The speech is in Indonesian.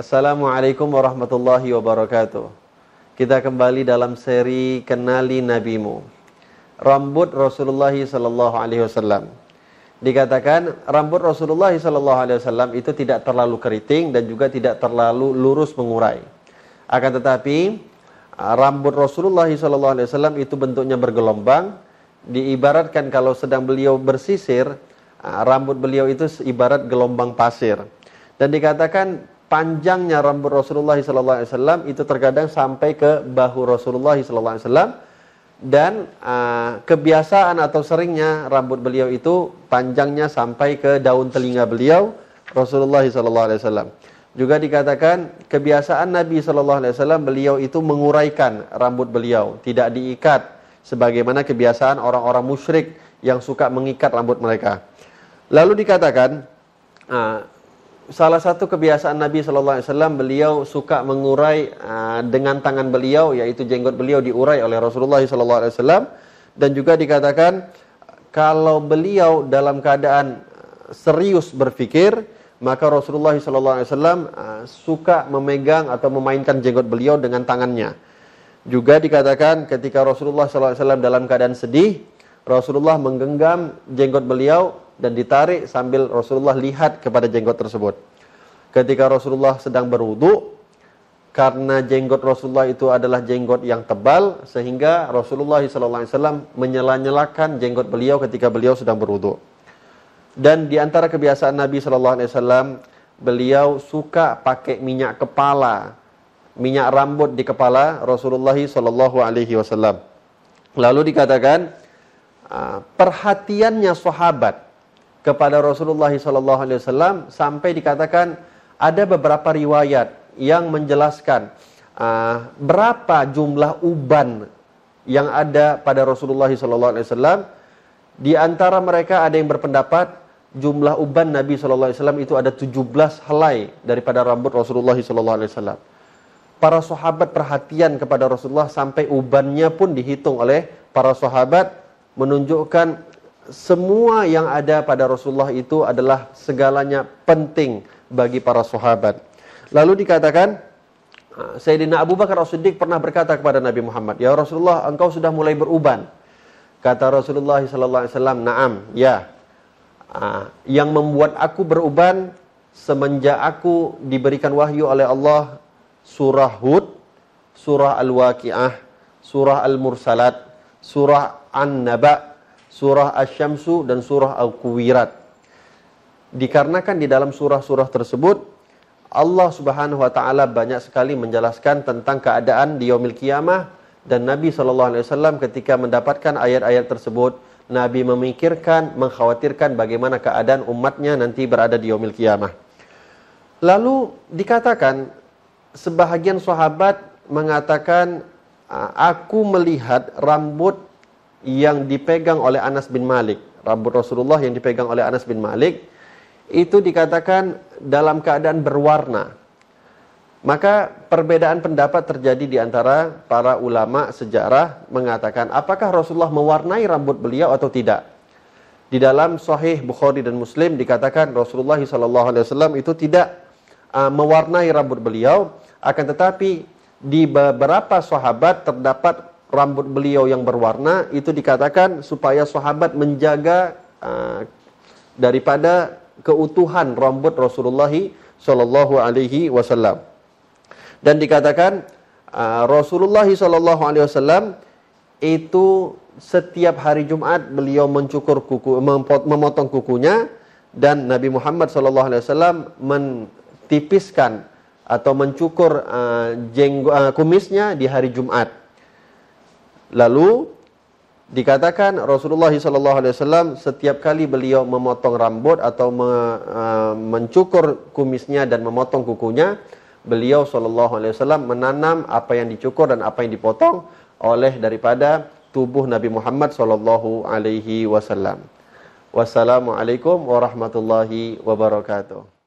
Assalamualaikum warahmatullahi wabarakatuh. Kita kembali dalam seri Kenali Nabimu. Rambut Rasulullah wasallam. Dikatakan rambut Rasulullah wasallam itu tidak terlalu keriting dan juga tidak terlalu lurus mengurai. Akan tetapi rambut Rasulullah wasallam itu bentuknya bergelombang, diibaratkan kalau sedang beliau bersisir, rambut beliau itu ibarat gelombang pasir. Dan dikatakan panjangnya rambut Rasulullah SAW itu terkadang sampai ke bahu Rasulullah SAW dan uh, kebiasaan atau seringnya rambut beliau itu panjangnya sampai ke daun telinga beliau Rasulullah SAW. Juga dikatakan kebiasaan Nabi SAW beliau itu menguraikan rambut beliau, tidak diikat sebagaimana kebiasaan orang-orang musyrik yang suka mengikat rambut mereka. Lalu dikatakan uh, salah satu kebiasaan Nabi Shallallahu Alaihi Wasallam beliau suka mengurai uh, dengan tangan beliau yaitu jenggot beliau diurai oleh Rasulullah Shallallahu Alaihi Wasallam dan juga dikatakan kalau beliau dalam keadaan serius berpikir maka Rasulullah Shallallahu Alaihi Wasallam uh, suka memegang atau memainkan jenggot beliau dengan tangannya. Juga dikatakan ketika Rasulullah Shallallahu Alaihi Wasallam dalam keadaan sedih, Rasulullah menggenggam jenggot beliau dan ditarik sambil Rasulullah lihat kepada jenggot tersebut. Ketika Rasulullah sedang berwudu, karena jenggot Rasulullah itu adalah jenggot yang tebal, sehingga Rasulullah SAW menyela-nyelakan jenggot beliau ketika beliau sedang berwudu. Dan di antara kebiasaan Nabi SAW, beliau suka pakai minyak kepala, minyak rambut di kepala Rasulullah SAW. Lalu dikatakan, ah, perhatiannya sahabat kepada Rasulullah SAW sampai dikatakan ada beberapa riwayat yang menjelaskan uh, berapa jumlah uban yang ada pada Rasulullah SAW. Di antara mereka ada yang berpendapat jumlah uban Nabi SAW itu ada 17 helai daripada rambut Rasulullah SAW. Para sahabat perhatian kepada Rasulullah sampai ubannya pun dihitung oleh para sahabat menunjukkan semua yang ada pada Rasulullah itu adalah segalanya penting bagi para sahabat. Lalu dikatakan ah, Sayyidina Abu Bakar As-Siddiq pernah berkata kepada Nabi Muhammad, "Ya Rasulullah, engkau sudah mulai beruban." Kata Rasulullah sallallahu alaihi wasallam, "Na'am, ya." Ah, yang membuat aku beruban semenjak aku diberikan wahyu oleh Allah surah Hud, surah Al-Waqiah, surah Al-Mursalat, surah An-Naba surah Asy-Syamsu dan surah Al-Kuwirat. Dikarenakan di dalam surah-surah tersebut Allah Subhanahu wa taala banyak sekali menjelaskan tentang keadaan di yaumil kiamah dan Nabi sallallahu alaihi wasallam ketika mendapatkan ayat-ayat tersebut Nabi memikirkan, mengkhawatirkan bagaimana keadaan umatnya nanti berada di yaumil kiamah. Lalu dikatakan sebahagian sahabat mengatakan aku melihat rambut yang dipegang oleh Anas bin Malik, rambut Rasulullah yang dipegang oleh Anas bin Malik, itu dikatakan dalam keadaan berwarna. Maka perbedaan pendapat terjadi di antara para ulama sejarah mengatakan apakah Rasulullah mewarnai rambut beliau atau tidak. Di dalam Sahih Bukhari dan Muslim dikatakan Rasulullah SAW itu tidak uh, mewarnai rambut beliau, akan tetapi di beberapa sahabat terdapat rambut beliau yang berwarna itu dikatakan supaya sahabat menjaga uh, daripada keutuhan rambut Rasulullah Shallallahu Alaihi Wasallam. Dan dikatakan uh, Rasulullah Shallallahu Alaihi Wasallam itu setiap hari Jumat beliau mencukur kuku memotong kukunya dan Nabi Muhammad Shallallahu Alaihi Wasallam mentipiskan atau mencukur uh, jenggo, uh, kumisnya di hari Jumat Lalu dikatakan Rasulullah SAW setiap kali beliau memotong rambut atau me, uh, mencukur kumisnya dan memotong kukunya, beliau SAW menanam apa yang dicukur dan apa yang dipotong oleh daripada tubuh Nabi Muhammad SAW. Wassalamualaikum warahmatullahi wabarakatuh.